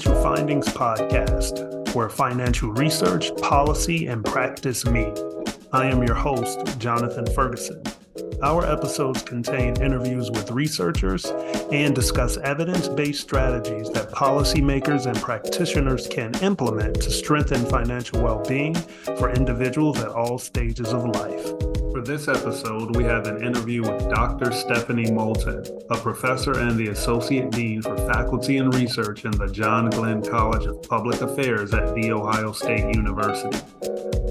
Financial Findings Podcast, where financial research, policy, and practice meet. I am your host, Jonathan Ferguson. Our episodes contain interviews with researchers and discuss evidence based strategies that policymakers and practitioners can implement to strengthen financial well being for individuals at all stages of life. For this episode, we have an interview with Dr. Stephanie Moulton, a professor and the Associate Dean for Faculty and Research in the John Glenn College of Public Affairs at The Ohio State University.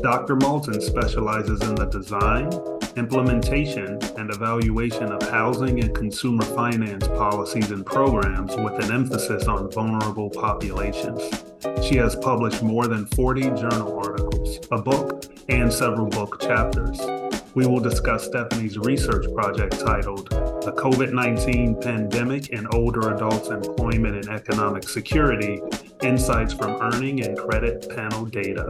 Dr. Moulton specializes in the design, implementation, and evaluation of housing and consumer finance policies and programs with an emphasis on vulnerable populations. She has published more than 40 journal articles, a book, and several book chapters. We will discuss Stephanie's research project titled The COVID 19 Pandemic and Older Adults Employment and Economic Security Insights from Earning and Credit Panel Data.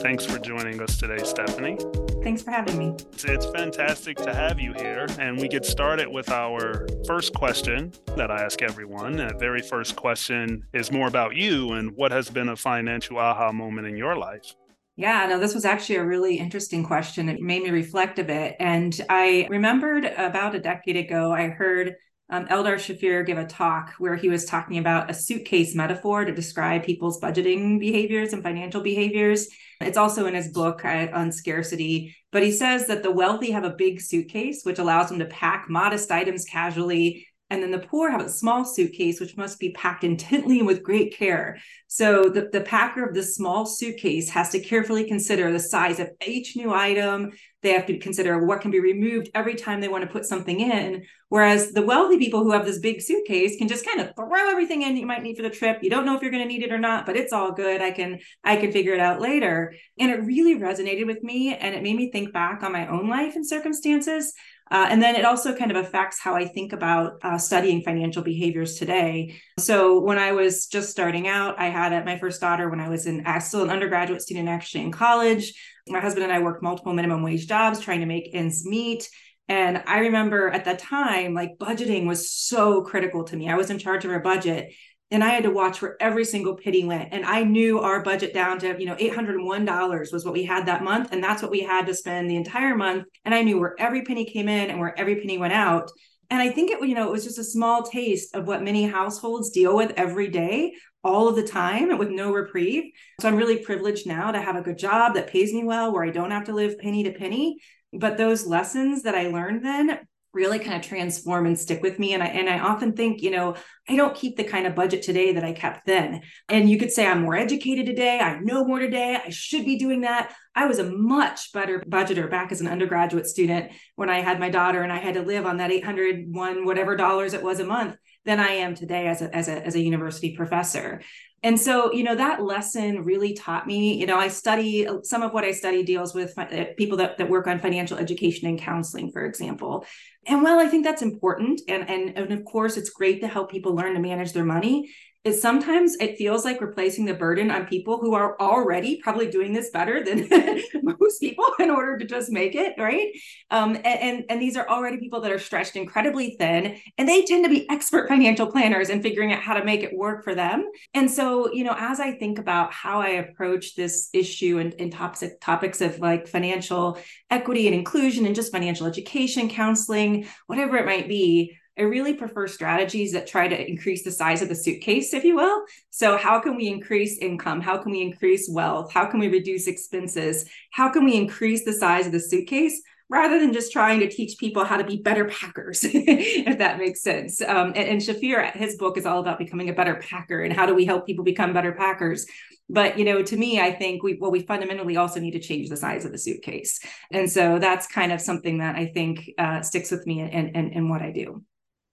Thanks for joining us today, Stephanie. Thanks for having me. It's, it's, fantastic to have you here. And we get started with our first question that I ask everyone. That very first question is more about you and what has been a financial aha moment in your life. Yeah, no, this was actually a really interesting question. It made me reflect a bit. And I remembered about a decade ago, I heard um, Eldar Shafir give a talk where he was talking about a suitcase metaphor to describe people's budgeting behaviors and financial behaviors. It's also in his book uh, on scarcity. But he says that the wealthy have a big suitcase, which allows them to pack modest items casually and then the poor have a small suitcase, which must be packed intently and with great care. So the, the packer of the small suitcase has to carefully consider the size of each new item. They have to consider what can be removed every time they want to put something in. Whereas the wealthy people who have this big suitcase can just kind of throw everything in you might need for the trip. You don't know if you're going to need it or not, but it's all good. I can I can figure it out later. And it really resonated with me and it made me think back on my own life and circumstances uh, and then it also kind of affects how I think about uh, studying financial behaviors today. So when I was just starting out, I had my first daughter when I was in still an undergraduate student actually in college. My husband and I worked multiple minimum wage jobs trying to make ends meet. And I remember at that time, like budgeting was so critical to me. I was in charge of our budget and I had to watch where every single penny went. And I knew our budget down to, you know, $801 was what we had that month. And that's what we had to spend the entire month. And I knew where every penny came in and where every penny went out. And I think it, you know, it was just a small taste of what many households deal with every day, all of the time with no reprieve. So I'm really privileged now to have a good job that pays me well, where I don't have to live penny to penny. But those lessons that I learned then really kind of transform and stick with me. And I and I often think you know I don't keep the kind of budget today that I kept then. And you could say I'm more educated today. I know more today. I should be doing that. I was a much better budgeter back as an undergraduate student when I had my daughter and I had to live on that 801 whatever dollars it was a month than I am today as a as a as a university professor and so, you know, that lesson really taught me, you know, I study some of what I study deals with uh, people that, that work on financial education and counseling, for example. And while I think that's important, and, and, and of course, it's great to help people learn to manage their money, is sometimes it feels like we're placing the burden on people who are already probably doing this better than most people in order to just make it right? Um, and, and, and these are already people that are stretched incredibly thin and they tend to be expert financial planners and figuring out how to make it work for them. And so you know as i think about how i approach this issue and, and topics topics of like financial equity and inclusion and just financial education counseling whatever it might be I really prefer strategies that try to increase the size of the suitcase, if you will. So, how can we increase income? How can we increase wealth? How can we reduce expenses? How can we increase the size of the suitcase? Rather than just trying to teach people how to be better packers, if that makes sense. Um, and, and Shafir, his book is all about becoming a better packer and how do we help people become better packers but you know to me i think we well we fundamentally also need to change the size of the suitcase and so that's kind of something that i think uh, sticks with me and in, in what i do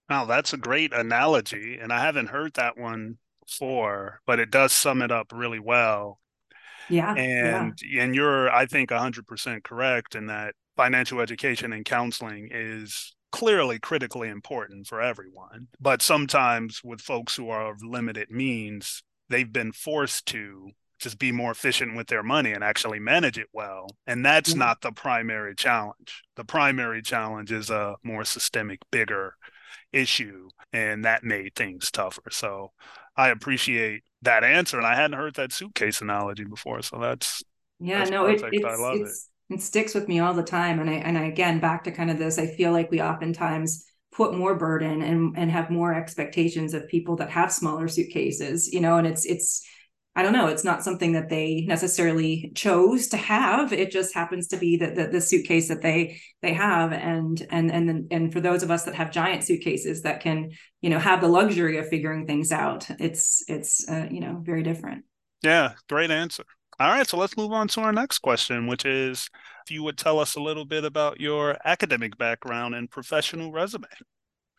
Wow, that's a great analogy. And I haven't heard that one before, but it does sum it up really well. Yeah. And yeah. and you're I think 100% correct in that financial education and counseling is clearly critically important for everyone. But sometimes with folks who are of limited means, they've been forced to just be more efficient with their money and actually manage it well. And that's mm-hmm. not the primary challenge. The primary challenge is a more systemic, bigger issue and that made things tougher so I appreciate that answer. And I hadn't heard that suitcase analogy before. So that's yeah, that's no, it, it's, I love it. It sticks with me all the time. And I and I again back to kind of this, I feel like we oftentimes put more burden and and have more expectations of people that have smaller suitcases, you know, and it's it's I don't know, it's not something that they necessarily chose to have. It just happens to be that the, the, suitcase that they they have. And and and and for those of us that have giant suitcases that can, you know, have the luxury of figuring things out, it's it's uh, you know, very different. Yeah, great answer. All right, so let's move on to our next question, which is if you would tell us a little bit about your academic background and professional resume.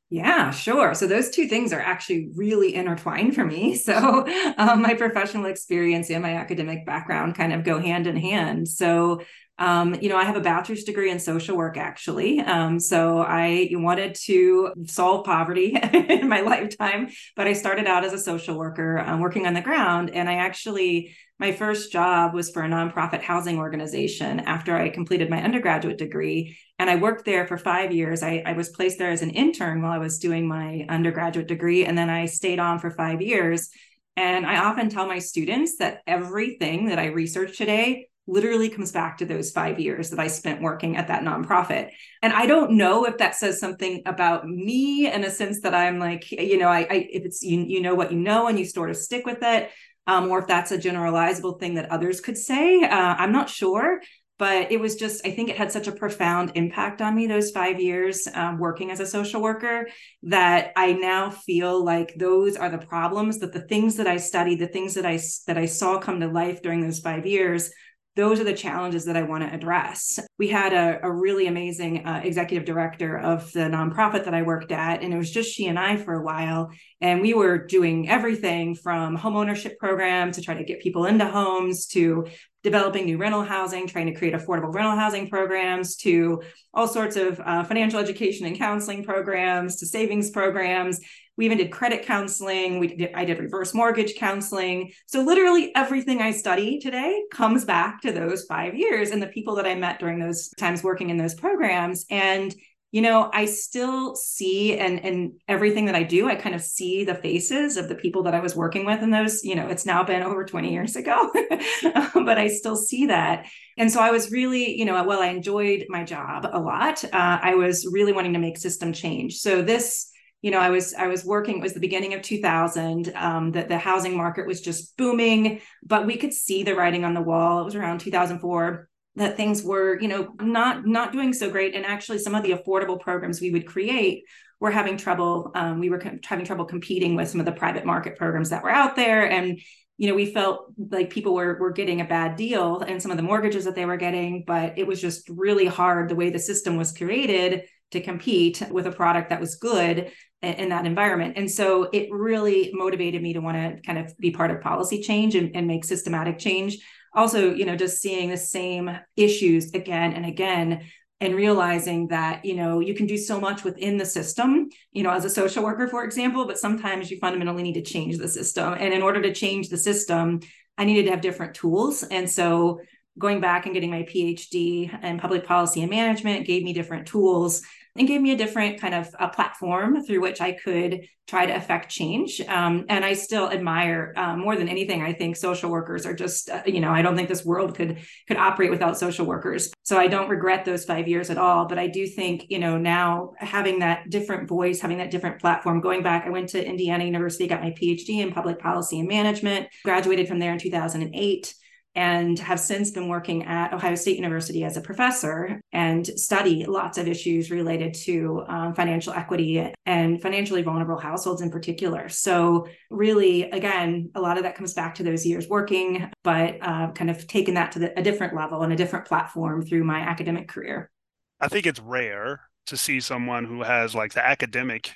Yeah, sure. So those two things are actually really intertwined for me. So um, my professional experience and my academic background kind of go hand in hand. So um, you know, I have a bachelor's degree in social work, actually. Um, so I wanted to solve poverty in my lifetime, but I started out as a social worker um, working on the ground. And I actually, my first job was for a nonprofit housing organization after I completed my undergraduate degree. And I worked there for five years. I, I was placed there as an intern while I was doing my undergraduate degree. And then I stayed on for five years. And I often tell my students that everything that I research today literally comes back to those five years that I spent working at that nonprofit. And I don't know if that says something about me in a sense that I'm like, you know, I, I if it's you, you know what you know and you sort of stick with it, um, or if that's a generalizable thing that others could say. Uh, I'm not sure. But it was just, I think it had such a profound impact on me those five years um, working as a social worker that I now feel like those are the problems that the things that I studied, the things that I that I saw come to life during those five years those are the challenges that I want to address. We had a, a really amazing uh, executive director of the nonprofit that I worked at, and it was just she and I for a while. And we were doing everything from home ownership programs to try to get people into homes to developing new rental housing, trying to create affordable rental housing programs, to all sorts of uh, financial education and counseling programs, to savings programs. We even did credit counseling. We did, I did reverse mortgage counseling. So literally everything I study today comes back to those five years and the people that I met during those times working in those programs. And you know i still see and and everything that i do i kind of see the faces of the people that i was working with in those you know it's now been over 20 years ago but i still see that and so i was really you know well i enjoyed my job a lot uh, i was really wanting to make system change so this you know, I was I was working. It was the beginning of 2000. Um, that the housing market was just booming, but we could see the writing on the wall. It was around 2004 that things were, you know, not not doing so great. And actually, some of the affordable programs we would create were having trouble. Um, we were co- having trouble competing with some of the private market programs that were out there, and you know, we felt like people were were getting a bad deal and some of the mortgages that they were getting, but it was just really hard the way the system was created to compete with a product that was good in that environment. And so it really motivated me to want to kind of be part of policy change and, and, make systematic change. Also, you know, just seeing the same issues again and again and realizing that, you know, you can do so much within the system, you know, as a social worker, for example, but sometimes you fundamentally need to change the system. And in order to change the system, I needed to have different tools. And so going back and getting my PhD in public policy and management gave me different tools and gave me a different kind of a platform through which I could try to affect change. Um, and I still admire uh, more than anything. I think social workers are just, uh, you know, I don't think this world could could operate without social workers. So I don't regret those five years at all. But I do think, you know, now having that different voice, having that different platform. Going back, I went to Indiana University, got my PhD in public policy and management, graduated from there in 2008 and have since been working at Ohio State University as a professor and study lots of issues related to um, financial equity and financially vulnerable households in particular. So, really, again, a lot of that comes back to those years working, but uh, kind of taking that to the, a different level and a different platform through my academic career. I think it's rare to see someone who has like the academic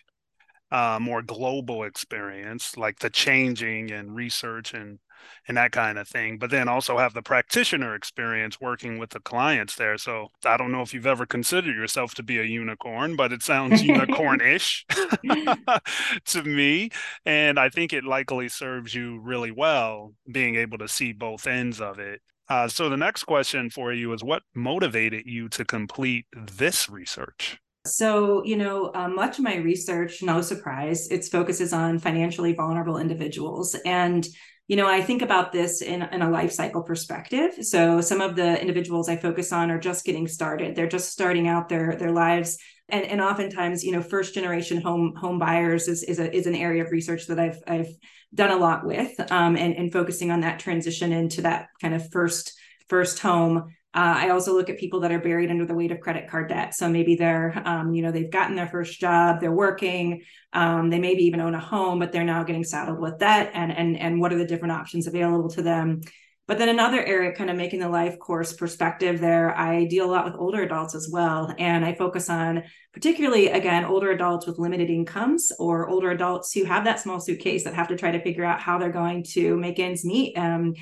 uh, more global experience, like the changing and research and and that kind of thing, but then also have the practitioner experience working with the clients there. So I don't know if you've ever considered yourself to be a unicorn, but it sounds unicorn-ish to me. And I think it likely serves you really well being able to see both ends of it. Uh, so the next question for you is what motivated you to complete this research? So, you know, uh, much of my research, no surprise, it focuses on financially vulnerable individuals. And, you know, I think about this in, in a life cycle perspective. So, some of the individuals I focus on are just getting started. They're just starting out their their lives, and and oftentimes, you know, first generation home home buyers is is, a, is an area of research that I've I've done a lot with, um, and and focusing on that transition into that kind of first first home uh, I also look at people that are buried under the weight of credit card debt. So maybe they're, um, you know, they've gotten their first job, they're working, um, they maybe even own a home, but they're now getting saddled with debt. And and and what are the different options available to them? But then another area, kind of making the life course perspective there, I deal a lot with older adults as well. And I focus on particularly, again, older adults with limited incomes or older adults who have that small suitcase that have to try to figure out how they're going to make ends meet. Um,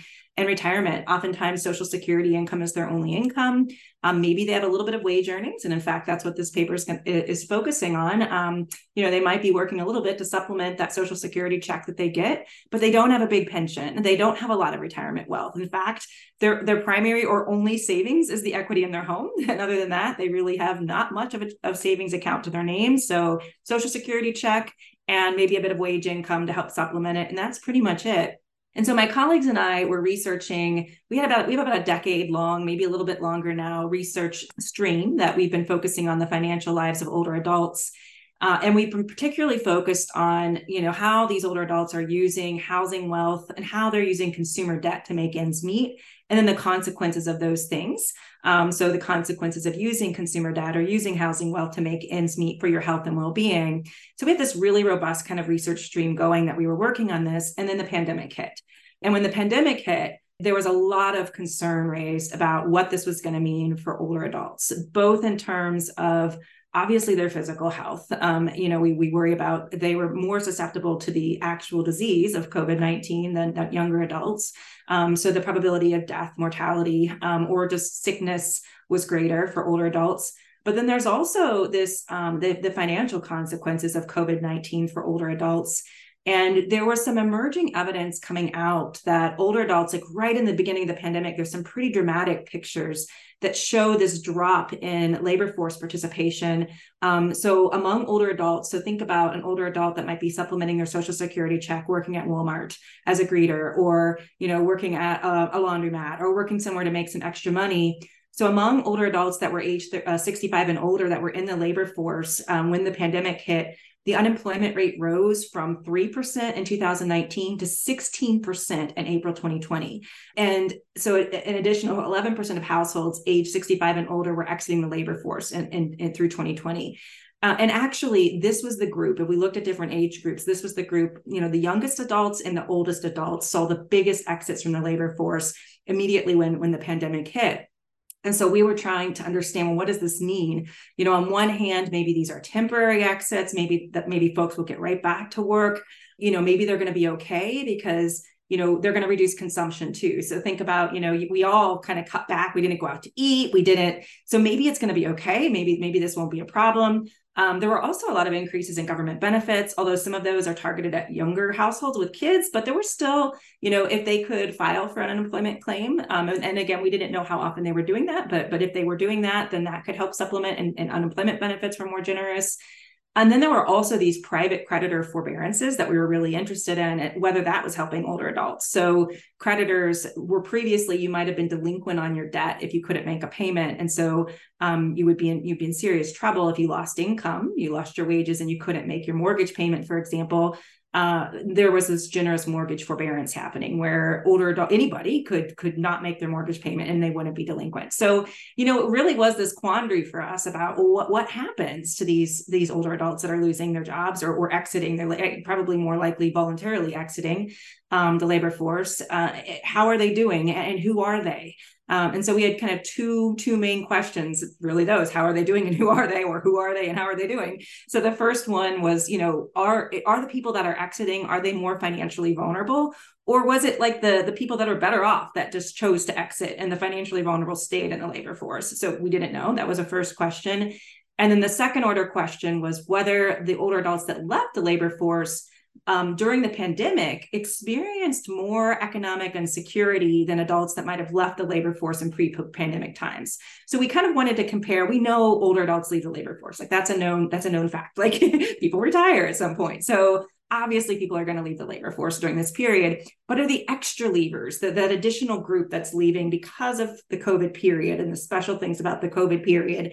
retirement. Oftentimes, Social Security income is their only income. Um, maybe they have a little bit of wage earnings, and in fact, that's what this paper is, is focusing on. Um, you know, they might be working a little bit to supplement that Social Security check that they get, but they don't have a big pension. They don't have a lot of retirement wealth. In fact, their their primary or only savings is the equity in their home, and other than that, they really have not much of a of savings account to their name. So, Social Security check and maybe a bit of wage income to help supplement it, and that's pretty much it. And so my colleagues and I were researching, we had about we have about a decade long, maybe a little bit longer now, research stream that we've been focusing on the financial lives of older adults. Uh, and we've been particularly focused on, you know, how these older adults are using housing wealth and how they're using consumer debt to make ends meet, and then the consequences of those things. Um, so the consequences of using consumer debt or using housing wealth to make ends meet for your health and well-being. So we had this really robust kind of research stream going that we were working on this, and then the pandemic hit. And when the pandemic hit, there was a lot of concern raised about what this was going to mean for older adults, both in terms of obviously their physical health. Um, you know, we, we worry about they were more susceptible to the actual disease of COVID 19 than, than, younger adults. Um, so the probability of death, mortality, um, or just sickness was greater for older adults. But then there's also this um, the, the financial consequences of COVID 19 for older adults. And there was some emerging evidence coming out that older adults, like right in the beginning of the pandemic, there's some pretty dramatic pictures that show this drop in labor force participation. Um, so among older adults, so think about an older adult that might be supplementing their social security check, working at Walmart as a greeter, or you know, working at a, a laundromat, or working somewhere to make some extra money. So among older adults that were aged uh, 65 and older that were in the labor force um, when the pandemic hit, the unemployment rate rose from 3% in 2019 to 16% in April 2020. And so an additional 11% of households aged 65 and older were exiting the labor force in through 2020. Uh, and actually, this was the group. If we looked at different age groups, this was the group. You know, the youngest adults and the oldest adults saw the biggest exits from the labor force immediately when when the pandemic hit. And so we were trying to understand, well, what does this mean? You know, on one hand, maybe these are temporary exits, maybe that maybe folks will get right back to work. You know, maybe they're going to be okay because you know they're going to reduce consumption too. So think about you know we all kind of cut back. We didn't go out to eat. We didn't so maybe it's going to be okay. Maybe maybe this won't be a problem um, there were also a lot of increases in government benefits, although some of those are targeted at younger households with kids, but there were still, you know, if they could file for an unemployment claim, um, and, and, again, we didn't know how often they were doing that, but but if they were doing that, then that could help supplement and, and unemployment benefits were more generous. And then there were also these private creditor forbearances that we were really interested in, whether that was helping older adults. So creditors were previously you might have been delinquent on your debt if you couldn't make a payment, and so um, you would be in you'd be in serious trouble if you lost income, you lost your wages, and you couldn't make your mortgage payment, for example uh, there was this generous mortgage forbearance happening where older adult anybody could could not make their mortgage payment and they wouldn't be delinquent. So you know it really was this quandary for us about what what happens to these these older adults that are losing their jobs or, or exiting. They're eh, probably more likely voluntarily exiting um, the labor force. Uh, how are they doing and who are they? Um, and so we had kind of two two main questions, really those: how are they doing, and who are they, or who are they, and how are they doing? So the first one was, you know, are are the people that are exiting are they more financially vulnerable, or was it like the the people that are better off that just chose to exit, and the financially vulnerable stayed in the labor force? So we didn't know. That was a first question, and then the second order question was whether the older adults that left the labor force um, during the pandemic experienced more economic insecurity than adults that might have left the labor force in pre-pandemic times. So we kind of wanted to compare. We know older adults leave the labor force, like that's a known that's a known fact. Like people retire at some point. So obviously people are going to leave the labor force during this period what are the extra leavers that, that additional group that's leaving because of the covid period and the special things about the covid period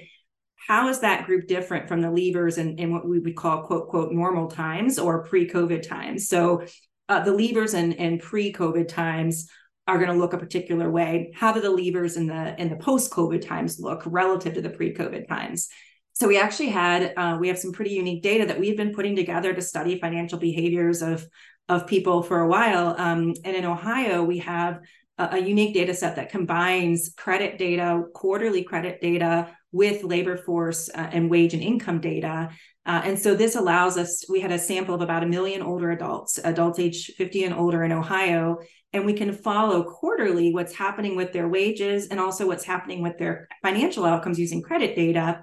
how is that group different from the leavers in, in what we would call quote quote normal times or pre-covid times? So uh, the leavers in, in pre-covid times are going to look a particular way. How do the leavers in the in the post-covid times look relative to the pre-covid times? So we actually had uh, we have some pretty unique data that we've been putting together to study financial behaviors of of people for a while. Um, and in ohio we have a, a unique data set that combines credit data quarterly credit data with labor force uh, and wage and income data. Uh, and so this allows us, we had a sample of about a million older adults, adults age 50 and older in Ohio, and we can follow quarterly what's happening with their wages and also what's happening with their financial outcomes using credit data.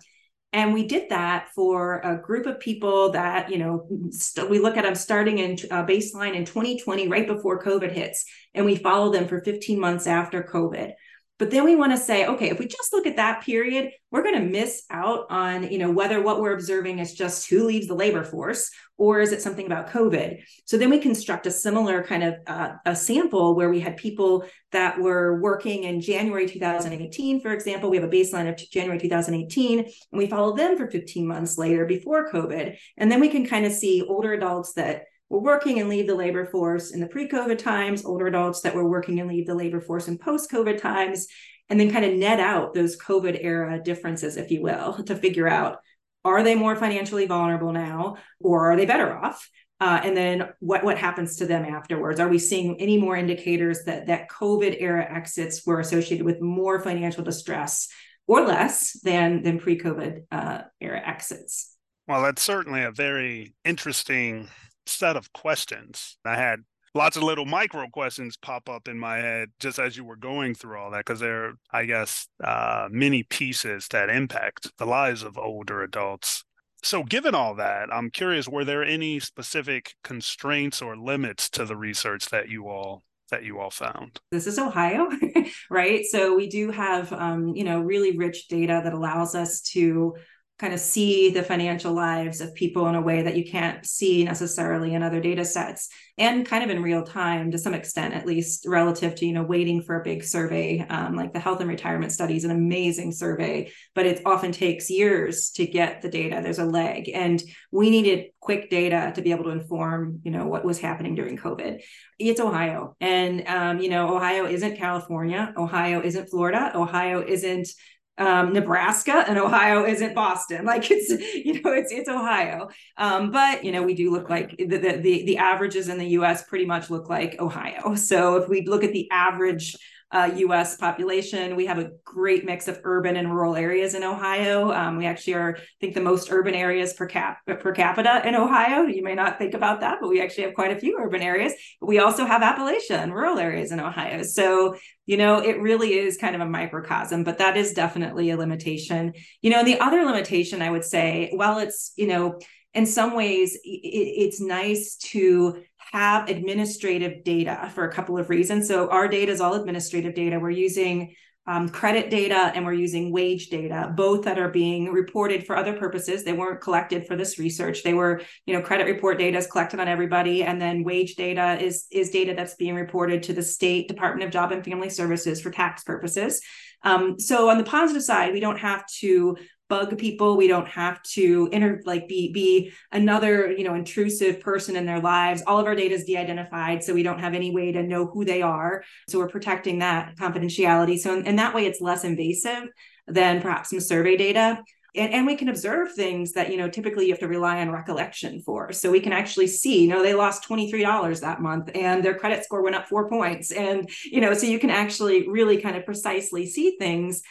And we did that for a group of people that, you know, st- we look at them starting in uh, baseline in 2020, right before COVID hits, and we follow them for 15 months after COVID. But then we want to say, okay, if we just look at that period, we're going to miss out on, you know, whether what we're observing is just who leaves the labor force or is it something about COVID? So then we construct a similar kind of uh, a sample where we had people that were working in January 2018, for example. We have a baseline of January 2018, and we follow them for 15 months later before COVID. And then we can kind of see older adults that were working and leave the labor force in the pre-COVID times, older adults that were working and leave the labor force in post-COVID times, and then kind of net out those COVID era differences, if you will, to figure out are they more financially vulnerable now or are they better off? Uh, and then what what happens to them afterwards? Are we seeing any more indicators that that COVID era exits were associated with more financial distress or less than than pre COVID uh, era exits? Well, that's certainly a very interesting set of questions. I had lots of little micro questions pop up in my head just as you were going through all that because there are i guess uh, many pieces that impact the lives of older adults. So given all that i'm curious were there any specific constraints or limits to the research that you all that you all found? This is ohio right? So we do have um, you know really rich data that allows us to kind of see the financial lives of people in a way that you can't see necessarily in other data sets and kind of in real time to some extent at least relative to you know waiting for a big survey. Um, like the health and retirement study is an amazing survey but it often takes years to get the data. There's a lag and we needed quick data to be able to inform you know what was happening during covid. It's ohio and um, you know ohio isn't california ohio isn't florida ohio isn't um, Nebraska and Ohio isn't Boston. Like it's, you know, it's it's Ohio. Um, but you know, we do look like the, the the averages in the U.S. pretty much look like Ohio. So if we look at the average uh, U.S. population. We have a great mix of urban and rural areas in Ohio. Um, we actually are, I think, the most urban areas per cap per capita in Ohio. You may not think about that, but we actually have quite a few urban areas. We also have Appalachia and rural areas in Ohio. So you know, it really is kind of a microcosm, but that is definitely a limitation. You know, and the other limitation I would say, while it's you know in some ways it, it's nice to have administrative data for a couple of reasons. So our data is all administrative data. We're using um, credit data and we're using wage data, both that are being reported for other purposes. They weren't collected for this research. They were, you know, credit report data is collected on everybody, and then wage data is is data that's being reported to the state Department of Job and Family Services for tax purposes. Um, so on the positive side, we don't have to bug people. We don't have to inter like be be another you know intrusive person in their lives. All of our data is de-identified so we don't have any way to know who they are. So we're protecting that confidentiality. So in, in that way it's less invasive than perhaps some survey data. And, and we can observe things that you know typically you have to rely on recollection for. So we can actually see you know they lost $23 that month and their credit score went up four points. And you know so you can actually really kind of precisely see things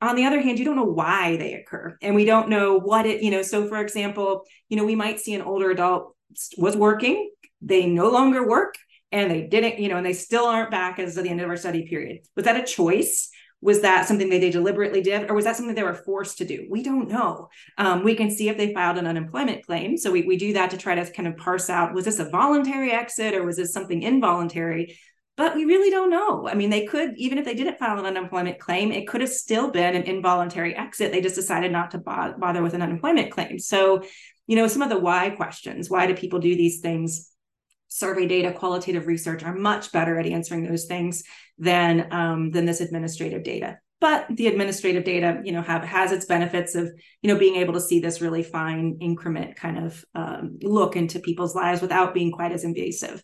on the other hand you don't know why they occur and we don't know what it you know so for example you know we might see an older adult was working they no longer work and they didn't you know and they still aren't back as of the end of our study period. Was that a choice? Was that something that they deliberately did or was that something they were forced to do? We don't know. Um, we can see if they filed an unemployment claim so we, we do that to try to kind of parse out was this a voluntary exit or was this something involuntary but we really don't know. I mean, they could, even if they didn't file an unemployment claim, it could have still been an involuntary exit. They just decided not to bother with an unemployment claim. So, you know, some of the why questions why do people do these things? Survey data, qualitative research are much better at answering those things than um, than this administrative data. But the administrative data, you know, have has its benefits of, you know, being able to see this really fine increment kind of um, look into people's lives without being quite as invasive.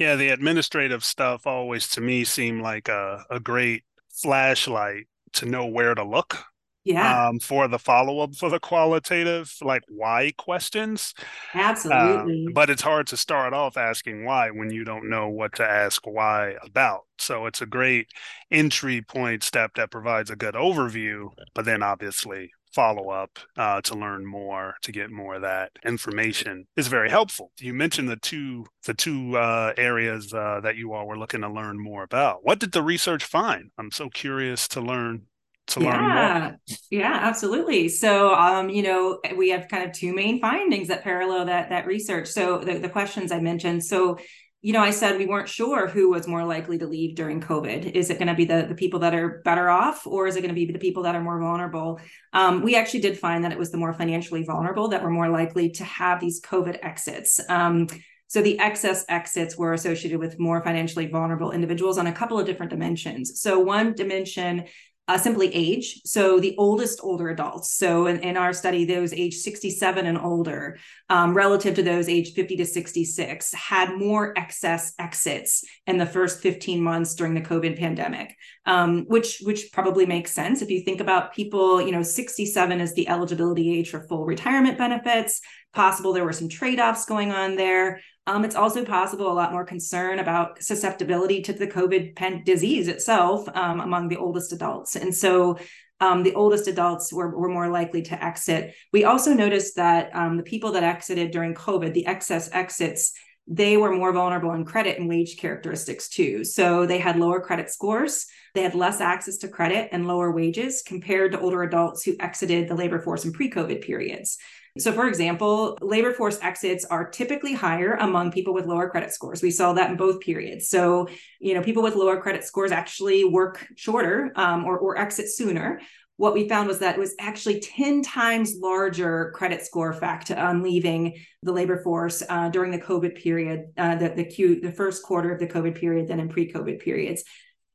Yeah, the administrative stuff always to me seemed like a, a great flashlight to know where to look. Yeah. Um, for the follow up for the qualitative, like why questions. Absolutely. Um, but it's hard to start off asking why when you don't know what to ask why about. So it's a great entry point step that provides a good overview, but then obviously follow up uh, to learn more to get more of that information is very helpful. You mentioned the two the two uh, areas uh, that you all were looking to learn more about. What did the research find? I'm so curious to learn to yeah, learn more. Yeah. Absolutely. So um you know we have kind of two main findings that parallel that that research. So the, the questions i mentioned. So you know, I said we weren't sure who was more likely to leave during COVID. Is it going to be the, the people that are better off, or is it going to be the people that are more vulnerable? Um, we actually did find that it was the more financially vulnerable that were more likely to have these COVID exits. Um, so the excess exits were associated with more financially vulnerable individuals on a couple of different dimensions. So one dimension uh, simply age. So the oldest older adults. So in, in our study, those age 67 and older, um, relative to those age 50 to 66, had more excess exits in the first 15 months during the COVID pandemic, um, which which probably makes sense if you think about people. You know, 67 is the eligibility age for full retirement benefits. Possible there were some trade offs going on there. Um, it's also possible a lot more concern about susceptibility to the COVID pen- disease itself um, among the oldest adults. And so um, the oldest adults were, were more likely to exit. We also noticed that um, the people that exited during COVID, the excess exits, they were more vulnerable in credit and wage characteristics too. So they had lower credit scores, they had less access to credit and lower wages compared to older adults who exited the labor force in pre COVID periods. So, for example, labor force exits are typically higher among people with lower credit scores. We saw that in both periods. So, you know, people with lower credit scores actually work shorter um, or, or exit sooner. What we found was that it was actually 10 times larger credit score effect on leaving the labor force uh, during the COVID period, uh, the, the, Q, the first quarter of the COVID period than in pre COVID periods.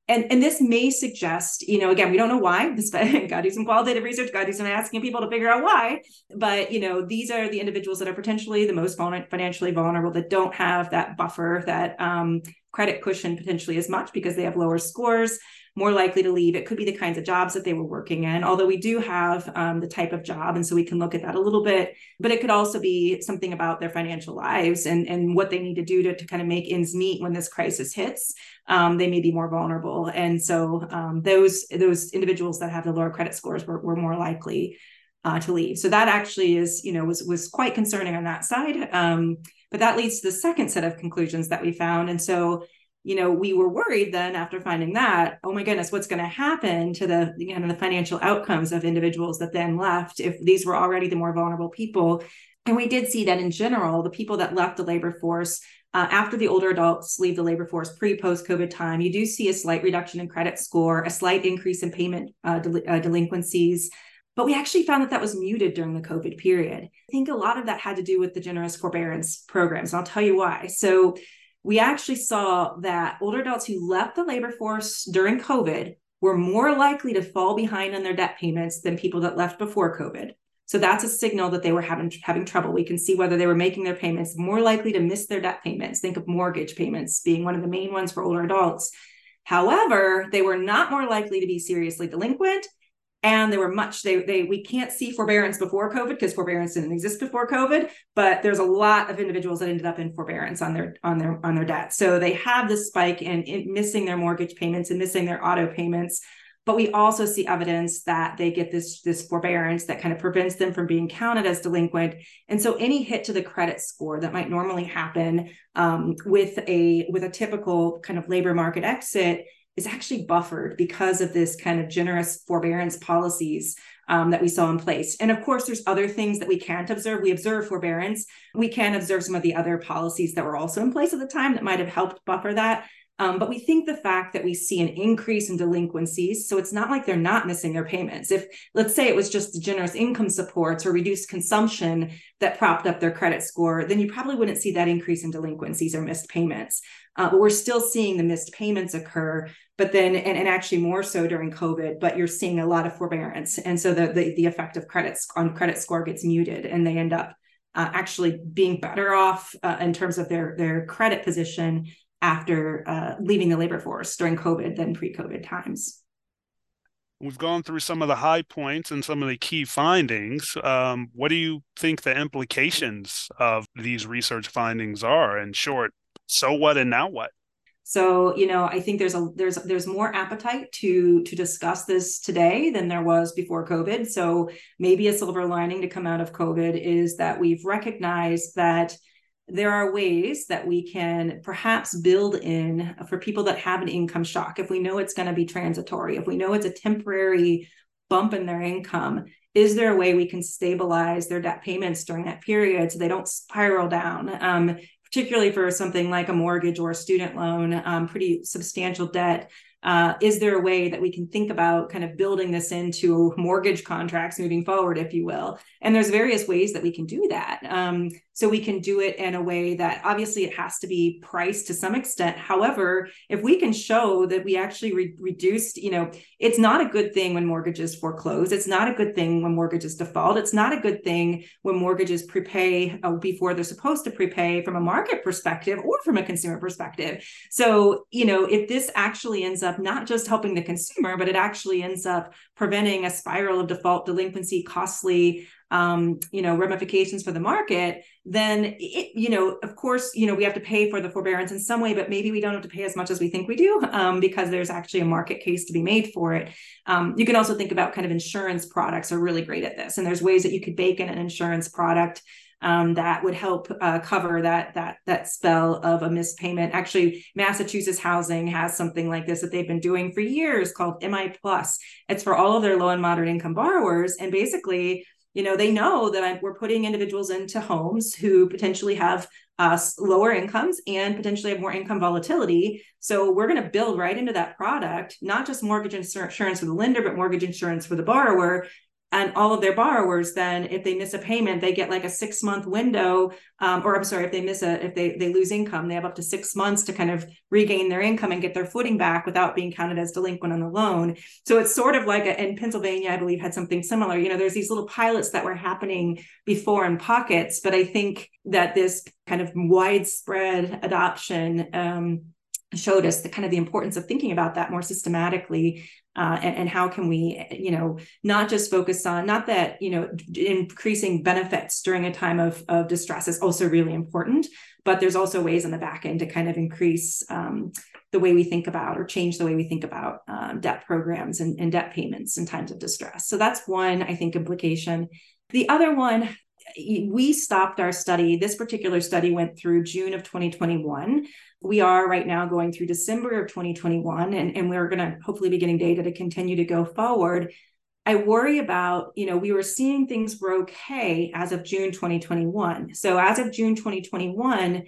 And and this may suggest you know again we don't know why this got to do some qualitative research got to do some asking people to figure out why but you know these are the individuals that are potentially the most financially vulnerable that don't have that buffer that um, credit cushion potentially as much because they have lower scores more likely to leave. It could be the kinds of jobs that they were working in, although we do have um, the type of job. And so we can look at that a little bit. But it could also be something about their financial lives and, and what they need to do to, to kind of make ends meet when this crisis hits. Um, they may be more vulnerable. And so um, those, those individuals that have the lower credit scores were, were more likely uh, to leave. So that actually is, you know, was was quite concerning on that side. Um, but that leads to the second set of conclusions that we found. And so you know, we were worried then after finding that, oh my goodness, what's going to happen to the you know the financial outcomes of individuals that then left if these were already the more vulnerable people. And we did see that in general, the people that left the labor force uh, after the older adults leave the labor force pre post COVID time, you do see a slight reduction in credit score, a slight increase in payment uh, del- uh, delinquencies. But we actually found that that was muted during the COVID period. I think a lot of that had to do with the generous forbearance programs. And I'll tell you why. So we actually saw that older adults who left the labor force during COVID were more likely to fall behind on their debt payments than people that left before COVID. So that's a signal that they were having having trouble. We can see whether they were making their payments, more likely to miss their debt payments. Think of mortgage payments being one of the main ones for older adults. However, they were not more likely to be seriously delinquent and they were much they they we can't see forbearance before covid because forbearance didn't exist before covid but there's a lot of individuals that ended up in forbearance on their on their on their debt so they have this spike in, in missing their mortgage payments and missing their auto payments. But we also see evidence that they get this this forbearance that kind of prevents them from being counted as delinquent. And so any hit to the credit score that might normally happen um, with a with a typical kind of labor market exit is actually buffered because of this kind of generous forbearance policies um, that we saw in place. And of course, there's other things that we can't observe. We observe forbearance. We can observe some of the other policies that were also in place at the time that might have helped buffer that. Um, but we think the fact that we see an increase in delinquencies, so it's not like they're not missing their payments. If, let's say, it was just generous income supports or reduced consumption that propped up their credit score, then you probably wouldn't see that increase in delinquencies or missed payments. Uh, but we're still seeing the missed payments occur, but then, and, and actually more so during COVID, but you're seeing a lot of forbearance. And so the, the, the effect of credits on credit score gets muted and they end up uh, actually being better off uh, in terms of their, their credit position after uh, leaving the labor force during COVID than pre COVID times. We've gone through some of the high points and some of the key findings. Um, what do you think the implications of these research findings are? In short, so what and now what? So, you know, I think there's a there's there's more appetite to to discuss this today than there was before COVID. So maybe a silver lining to come out of COVID is that we've recognized that there are ways that we can perhaps build in for people that have an income shock. If we know it's going to be transitory, if we know it's a temporary bump in their income, is there a way we can stabilize their debt payments during that period so they don't spiral down? Um, particularly for something like a mortgage or a student loan, um, pretty substantial debt. Uh, is there a way that we can think about kind of building this into mortgage contracts moving forward, if you will? And there's various ways that we can do that. Um, so we can do it in a way that obviously it has to be priced to some extent. However, if we can show that we actually re- reduced, you know, it's not a good thing when mortgages foreclose. It's not a good thing when mortgages default. It's not a good thing when mortgages prepay uh, before they're supposed to prepay from a market perspective or from a consumer perspective. So, you know, if this actually ends up not just helping the consumer, but it actually ends up preventing a spiral of default, delinquency, costly um, you know ramifications for the market then it, you know of course you know we have to pay for the forbearance in some way but maybe we don't have to pay as much as we think we do um, because there's actually a market case to be made for it um, you can also think about kind of insurance products are really great at this and there's ways that you could bake in an insurance product um, that would help uh, cover that that that spell of a missed payment. Actually, Massachusetts Housing has something like this that they've been doing for years called MI Plus. It's for all of their low and moderate income borrowers, and basically you know they know that we're putting individuals into homes who potentially have uh, lower incomes and potentially have more income volatility. So we're going to build right into that product not just mortgage insurance for the lender but mortgage insurance for the borrower and all of their borrowers then if they miss a payment they get like a six month window um, or i'm sorry if they miss a if they they lose income they have up to six months to kind of regain their income and get their footing back without being counted as delinquent on the loan. So it's sort of like a, in pennsylvania i believe had something similar. You know there's these little pilots that were happening before in pockets but i think that this kind of widespread adoption um, showed us the kind of the importance of thinking about that more systematically uh, and, and, how can we you know not just focus on not that you know increasing benefits during a time of, of distress is also really important but there's also ways on the back end to kind of increase um, the way we think about or change the way we think about um, debt programs and, and debt payments in times of distress. So that's one i think implication. The other one we stopped our study. This particular study went through June of 2021. We are right now going through December of 2021, and, and we're going to hopefully be getting data to continue to go forward. I worry about, you know, we were seeing things were okay as of June 2021. So as of June 2021,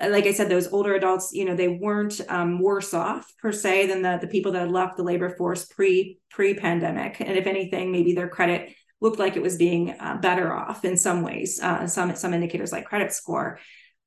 uh, like I said, those older adults, you know, they weren't um, worse off per se than the, the people that had left the labor force pre pre pandemic. And if anything, maybe their credit looked like it was being uh, better off in some ways, uh, some some indicators like credit score.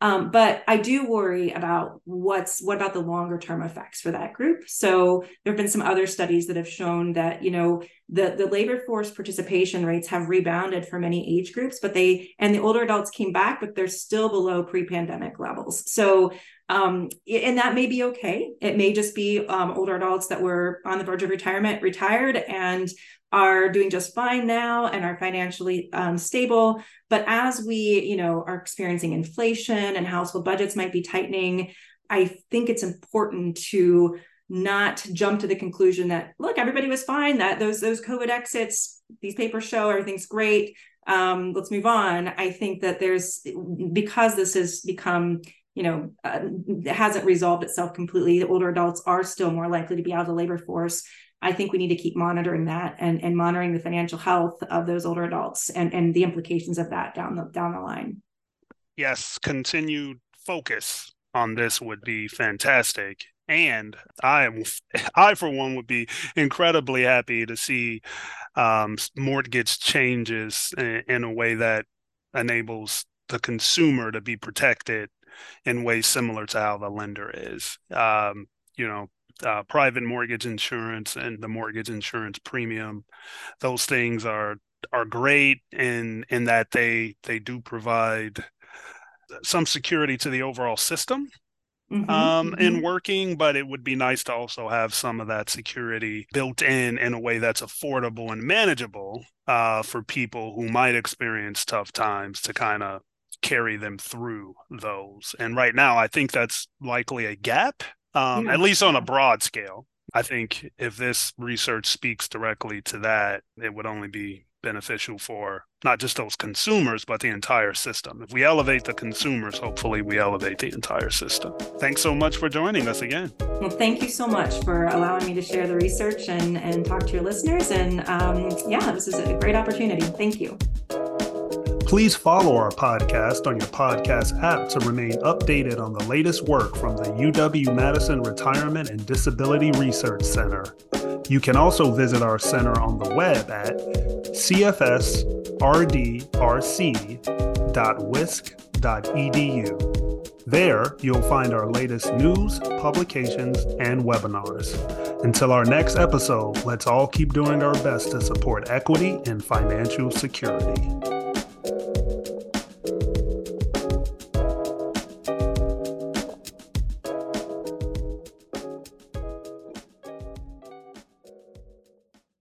Um, but I do worry about what's what about the longer term effects for that group. So there have been some other studies that have shown that you know the the labor force participation rates have rebounded for many age groups, but they and the older adults came back, but they're still below pre pandemic levels. So um, and that may be okay. It may just be um, older adults that were on the verge of retirement, retired, and are doing just fine now and are financially um, stable. But as we, you know, are experiencing inflation and household budgets might be tightening, I think it's important to not jump to the conclusion that look, everybody was fine. That those those COVID exits, these papers show everything's great. Um, let's move on. I think that there's because this has become you know uh, hasn't resolved itself completely the older adults are still more likely to be out of the labor force i think we need to keep monitoring that and, and monitoring the financial health of those older adults and, and the implications of that down the down the line yes continued focus on this would be fantastic and I I for one would be incredibly happy to see um, mortgage changes in, in, a way that enables the consumer to be protected in ways similar to how the lender is. Um, you know, uh, private mortgage insurance and the mortgage insurance premium, those things are are great in in that they they do provide some security to the overall system mm-hmm, um, mm-hmm. in working, but it would be nice to also have some of that security built in in a way that's affordable and manageable uh, for people who might experience tough times to kind of carry them through those. And right now, I think that's likely a gap, um, at least on a broad scale. I think if this research speaks directly to that, it would only be beneficial for not just those consumers, but the entire system. If we elevate the consumers, hopefully we elevate the entire system. Thanks so much for joining us again. Well, thank you so much for allowing me to share the research and, and talk to your listeners. And um, yeah, this is a great opportunity. Thank you. Please follow our podcast on your podcast app to remain updated on the latest work from the UW Madison Retirement and Disability Research Center. You can also visit our center on the web at cfsrdrc.wisc.edu. There, you'll find our latest news, publications, and webinars. Until our next episode, let's all keep doing our best to support equity and financial security.